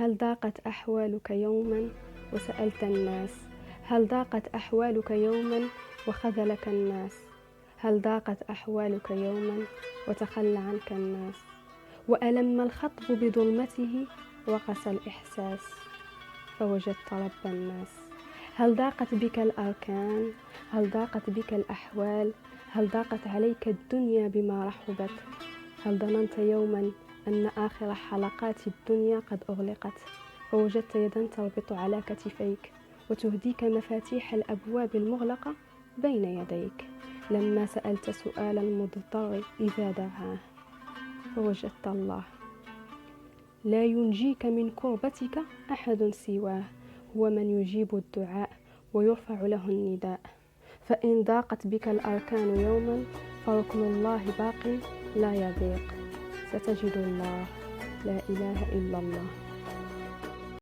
هل ضاقت أحوالك يوما؟ وسألت الناس. هل ضاقت أحوالك يوما؟ وخذلك الناس. هل ضاقت أحوالك يوما؟ وتخلى عنك الناس. وألم الخطب بظلمته؟ وقس الإحساس. فوجدت رب الناس. هل ضاقت بك الأركان؟ هل ضاقت بك الأحوال؟ هل ضاقت عليك الدنيا بما رحبت؟ هل ظننت يوما أن آخر حلقات الدنيا قد أغلقت. فوجدت يدا تربط على كتفيك وتهديك مفاتيح الأبواب المغلقة بين يديك. لما سألت سؤال المضطر إذا دعاه فوجدت الله. لا ينجيك من كربتك أحد سواه. هو من يجيب الدعاء ويرفع له النداء. فإن ضاقت بك الأركان يوما فركن الله باق لا يضيق. ستجد الله. لا إله إلا الله.